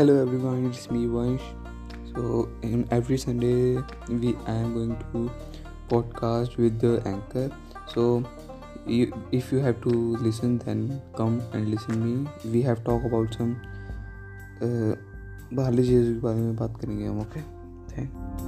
Hello everyone, it's me Vansh. So in every Sunday we I am going to podcast with the anchor. So you, if you have to listen, then come and listen me. We have talk about some uh, बाहरली चीज़ों के बारे में बात करेंगे हम okay thank